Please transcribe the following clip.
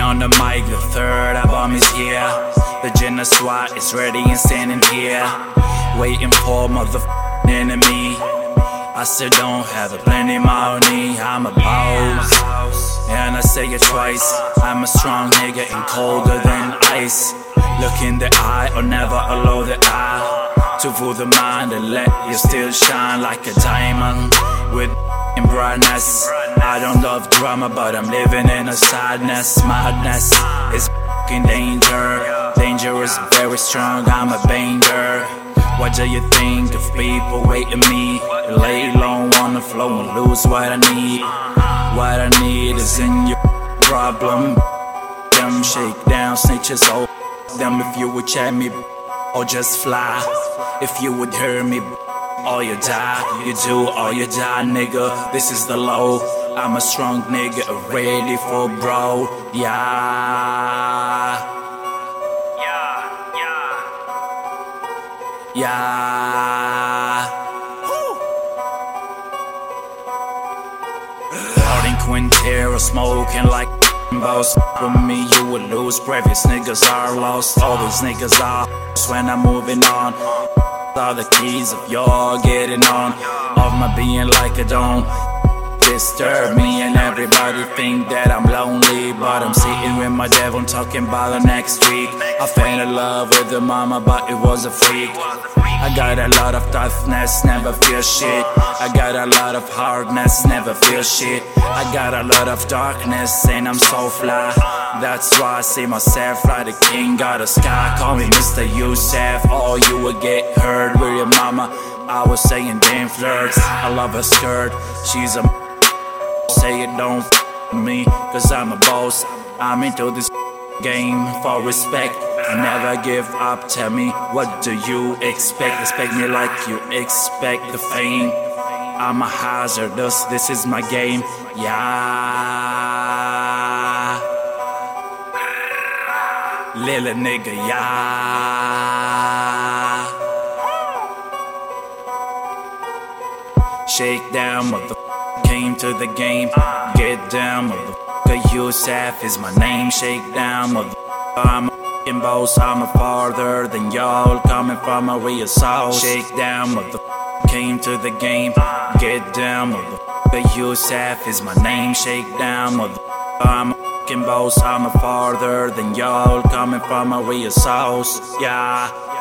on the mic, the third album is here. The Jenna SWAT is ready and standing here. Waiting for motherfucking enemy. I still don't have a plenty money, I'm a boss. And I say it twice, I'm a strong nigga and colder than ice. Look in the eye or never allow the eye to fool the mind and let you still shine like a diamond with in brightness. I don't love drama, but I'm living in a sadness. Madness is fucking danger. Danger is very strong, I'm a banger. What do you think of people waiting me? Lay low on the floor and lose what I need. What I need is in your problem. Them shake down, snitches, oh them if you would chat me or just fly. If you would hear me or you die, you do or you die, nigga. This is the low. I'm a strong nigga, ready for bro. Yeah. Yeah. Yeah. Yeah. Harding Quintero smoking like boss. With me, you would lose. Previous niggas are lost. All these niggas are when I'm moving on. All the keys of y'all getting on. Of my being like a don't disturb me and everybody think that I'm lonely But I'm sitting with my devil talking about the next week. I fell in love with the mama but it was a freak. I got a lot of toughness, never feel shit. I got a lot of hardness, never feel shit. I got a lot of darkness and I'm so fly. That's why I see myself like the king of the sky. Call me Mr. Youssef or you will get hurt with your mama. I was saying damn flirts. I love her skirt, she's a Say it don't f me, cause I'm a boss. I'm into this game for respect. I never give up. Tell me, what do you expect? Expect me like you expect the fame. I'm a hazardous, this is my game. Yeah. Little nigga, yeah. Shake down, motherfucker came to the game. Get down, motherfucker. Youssef is my name. Shake down, motherfucker. I'm a boss. I'm a farther than y'all. Coming from a real soul. Shake down, motherfucker. Came to the game. Get down, motherfucker. Youssef is my name. Shake down, motherfucker. I'm a fucking boss. I'm a farther than y'all. Coming from a real source. Yeah.